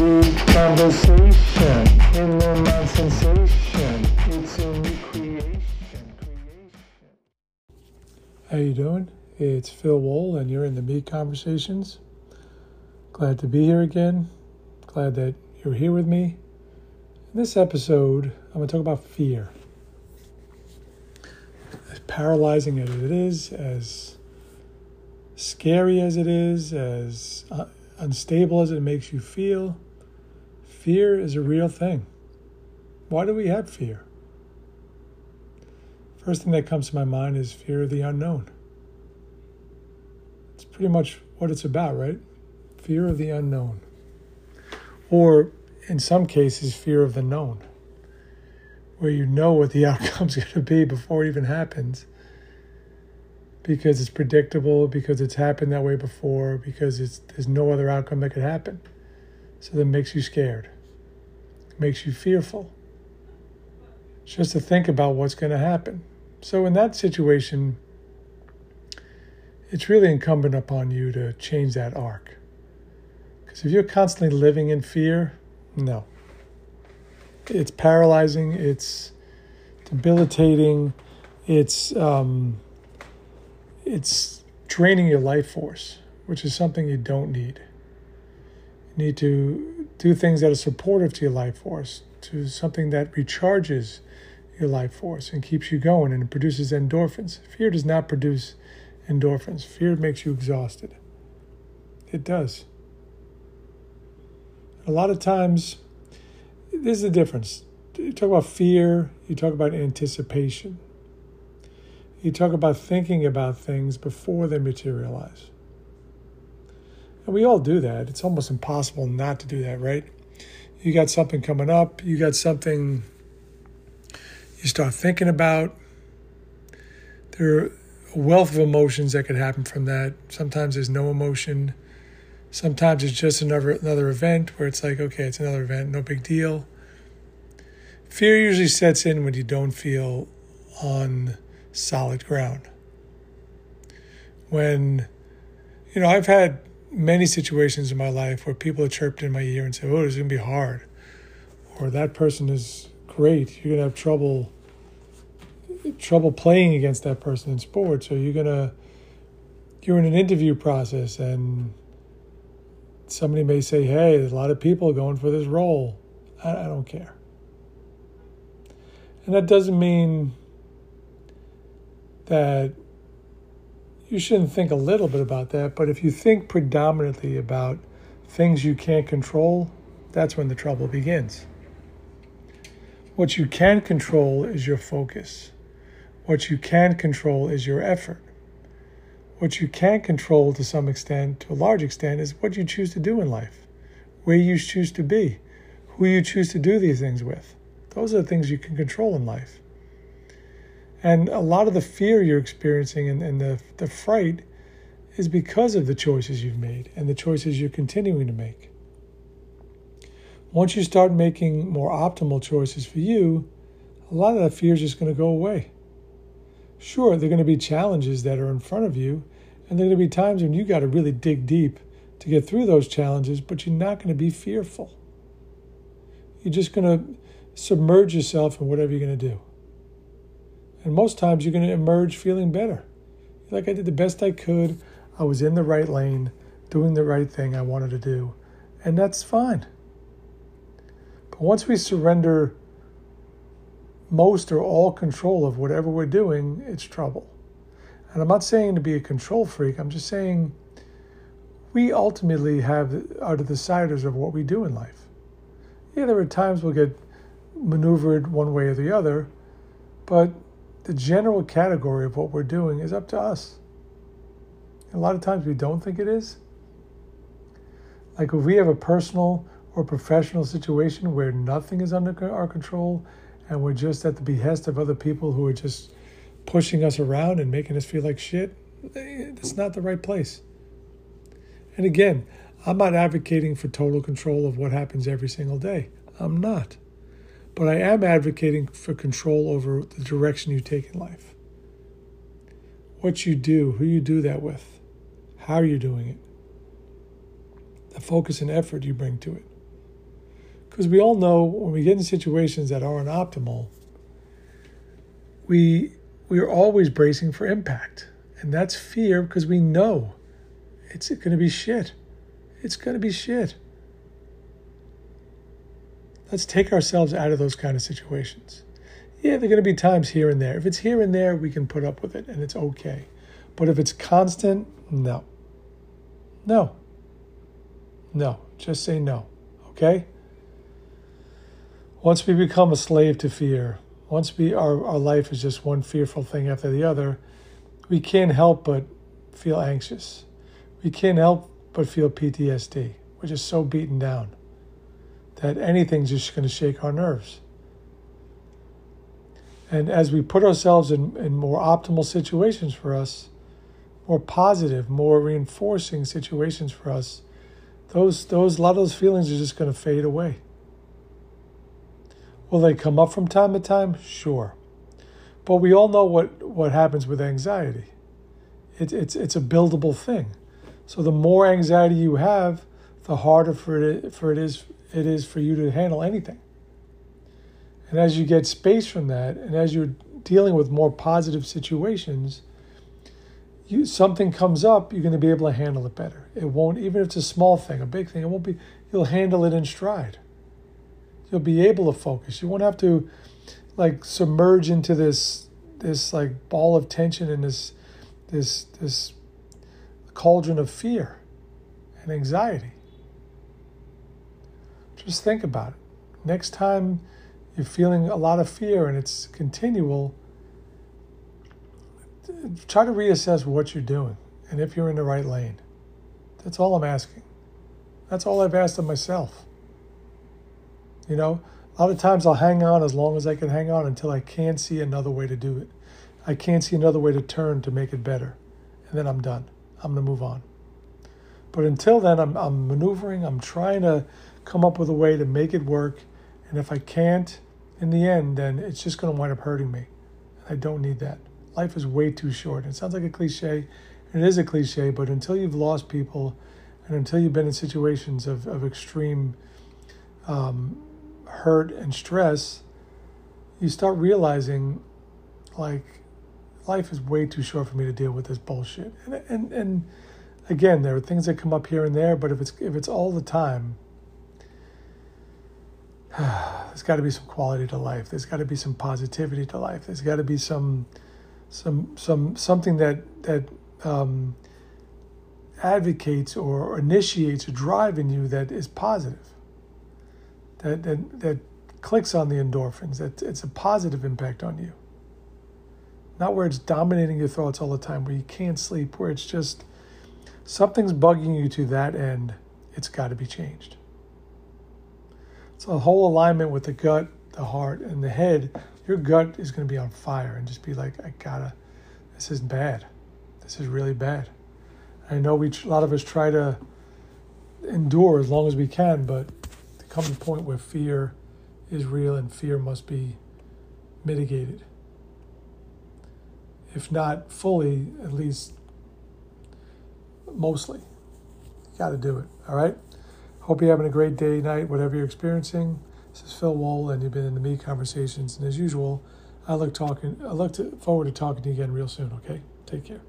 How you doing? It's Phil Wool, and you're in the Me Conversations. Glad to be here again. Glad that you're here with me. In this episode, I'm going to talk about fear. As paralyzing as it is, as scary as it is, as uh, unstable as it makes you feel, fear is a real thing. Why do we have fear? First thing that comes to my mind is fear of the unknown. It's pretty much what it's about, right? Fear of the unknown. Or in some cases, fear of the known, where you know what the outcome's going to be before it even happens because it's predictable, because it's happened that way before, because it's, there's no other outcome that could happen. So that makes you scared, it makes you fearful. It's Just to think about what's going to happen. So, in that situation, it's really incumbent upon you to change that arc. Because if you're constantly living in fear, no. It's paralyzing, it's debilitating, it's, um, it's draining your life force, which is something you don't need. You need to do things that are supportive to your life force, to something that recharges your life force and keeps you going and produces endorphins. Fear does not produce endorphins. Fear makes you exhausted. It does. A lot of times, this is the difference. You talk about fear, you talk about anticipation. You talk about thinking about things before they materialize. And we all do that. It's almost impossible not to do that, right? You got something coming up, you got something you start thinking about. There are a wealth of emotions that could happen from that. Sometimes there's no emotion. Sometimes it's just another another event where it's like, okay, it's another event, no big deal. Fear usually sets in when you don't feel on solid ground. When, you know, I've had many situations in my life where people have chirped in my ear and said, oh, it's going to be hard. Or that person is great. You're going to have trouble trouble playing against that person in sports. Or you're going to, you're in an interview process and somebody may say, hey, there's a lot of people going for this role. I, I don't care. And that doesn't mean that you shouldn't think a little bit about that, but if you think predominantly about things you can't control, that's when the trouble begins. What you can control is your focus. What you can control is your effort. What you can't control to some extent, to a large extent, is what you choose to do in life, where you choose to be, who you choose to do these things with. Those are the things you can control in life. And a lot of the fear you're experiencing and, and the, the fright is because of the choices you've made and the choices you're continuing to make. Once you start making more optimal choices for you, a lot of that fear is just going to go away. Sure, there are going to be challenges that are in front of you, and there are going to be times when you got to really dig deep to get through those challenges, but you're not going to be fearful. You're just going to submerge yourself in whatever you're going to do. And most times you're going to emerge feeling better. Like I did the best I could. I was in the right lane, doing the right thing I wanted to do. And that's fine. But once we surrender most or all control of whatever we're doing, it's trouble. And I'm not saying to be a control freak, I'm just saying we ultimately have are the deciders of what we do in life. Yeah, there are times we'll get maneuvered one way or the other, but the general category of what we're doing is up to us. A lot of times we don't think it is. Like if we have a personal or professional situation where nothing is under our control and we're just at the behest of other people who are just pushing us around and making us feel like shit, it's not the right place. And again, I'm not advocating for total control of what happens every single day. I'm not. But I am advocating for control over the direction you take in life. What you do, who you do that with, how you're doing it, the focus and effort you bring to it. Because we all know when we get in situations that aren't optimal, we we are always bracing for impact. And that's fear because we know it's going to be shit. It's going to be shit. Let's take ourselves out of those kind of situations. Yeah, there are going to be times here and there. If it's here and there, we can put up with it and it's okay. But if it's constant, no. No. No. Just say no. Okay? Once we become a slave to fear, once we our, our life is just one fearful thing after the other, we can't help but feel anxious. We can't help but feel PTSD. We're just so beaten down that anything's just going to shake our nerves. And as we put ourselves in, in more optimal situations for us, more positive, more reinforcing situations for us, those those a lot of those feelings are just going to fade away. Will they come up from time to time? Sure. But we all know what, what happens with anxiety. It, it's, it's a buildable thing. So the more anxiety you have, the harder for it, for it is it is for you to handle anything. And as you get space from that, and as you're dealing with more positive situations, you something comes up, you're going to be able to handle it better. It won't, even if it's a small thing, a big thing, it won't be. You'll handle it in stride. You'll be able to focus. You won't have to, like, submerge into this this like ball of tension and this this this cauldron of fear and anxiety. Just think about it. Next time you're feeling a lot of fear and it's continual, try to reassess what you're doing and if you're in the right lane. That's all I'm asking. That's all I've asked of myself. You know, a lot of times I'll hang on as long as I can hang on until I can't see another way to do it. I can't see another way to turn to make it better. And then I'm done. I'm going to move on. But until then, I'm, I'm maneuvering, I'm trying to come up with a way to make it work. And if I can't, in the end, then it's just going to wind up hurting me. I don't need that. Life is way too short. It sounds like a cliche, and it is a cliche, but until you've lost people and until you've been in situations of, of extreme um, hurt and stress, you start realizing like life is way too short for me to deal with this bullshit. And, and, and again, there are things that come up here and there, but if it's, if it's all the time, there's got to be some quality to life. There's got to be some positivity to life. There's got to be some, some, some, something that that um, advocates or initiates a drive in you that is positive. That that that clicks on the endorphins. That it's a positive impact on you. Not where it's dominating your thoughts all the time, where you can't sleep, where it's just something's bugging you to that end. It's got to be changed. So a whole alignment with the gut, the heart, and the head, your gut is going to be on fire and just be like, I gotta, this is bad. This is really bad. I know we, a lot of us try to endure as long as we can, but there comes a point where fear is real and fear must be mitigated. If not fully, at least mostly. You got to do it. All right? Hope you're having a great day, night, whatever you're experiencing. This is Phil Wool, and you've been in the Me Conversations. And as usual, I look talking. I look to, forward to talking to you again real soon. Okay, take care.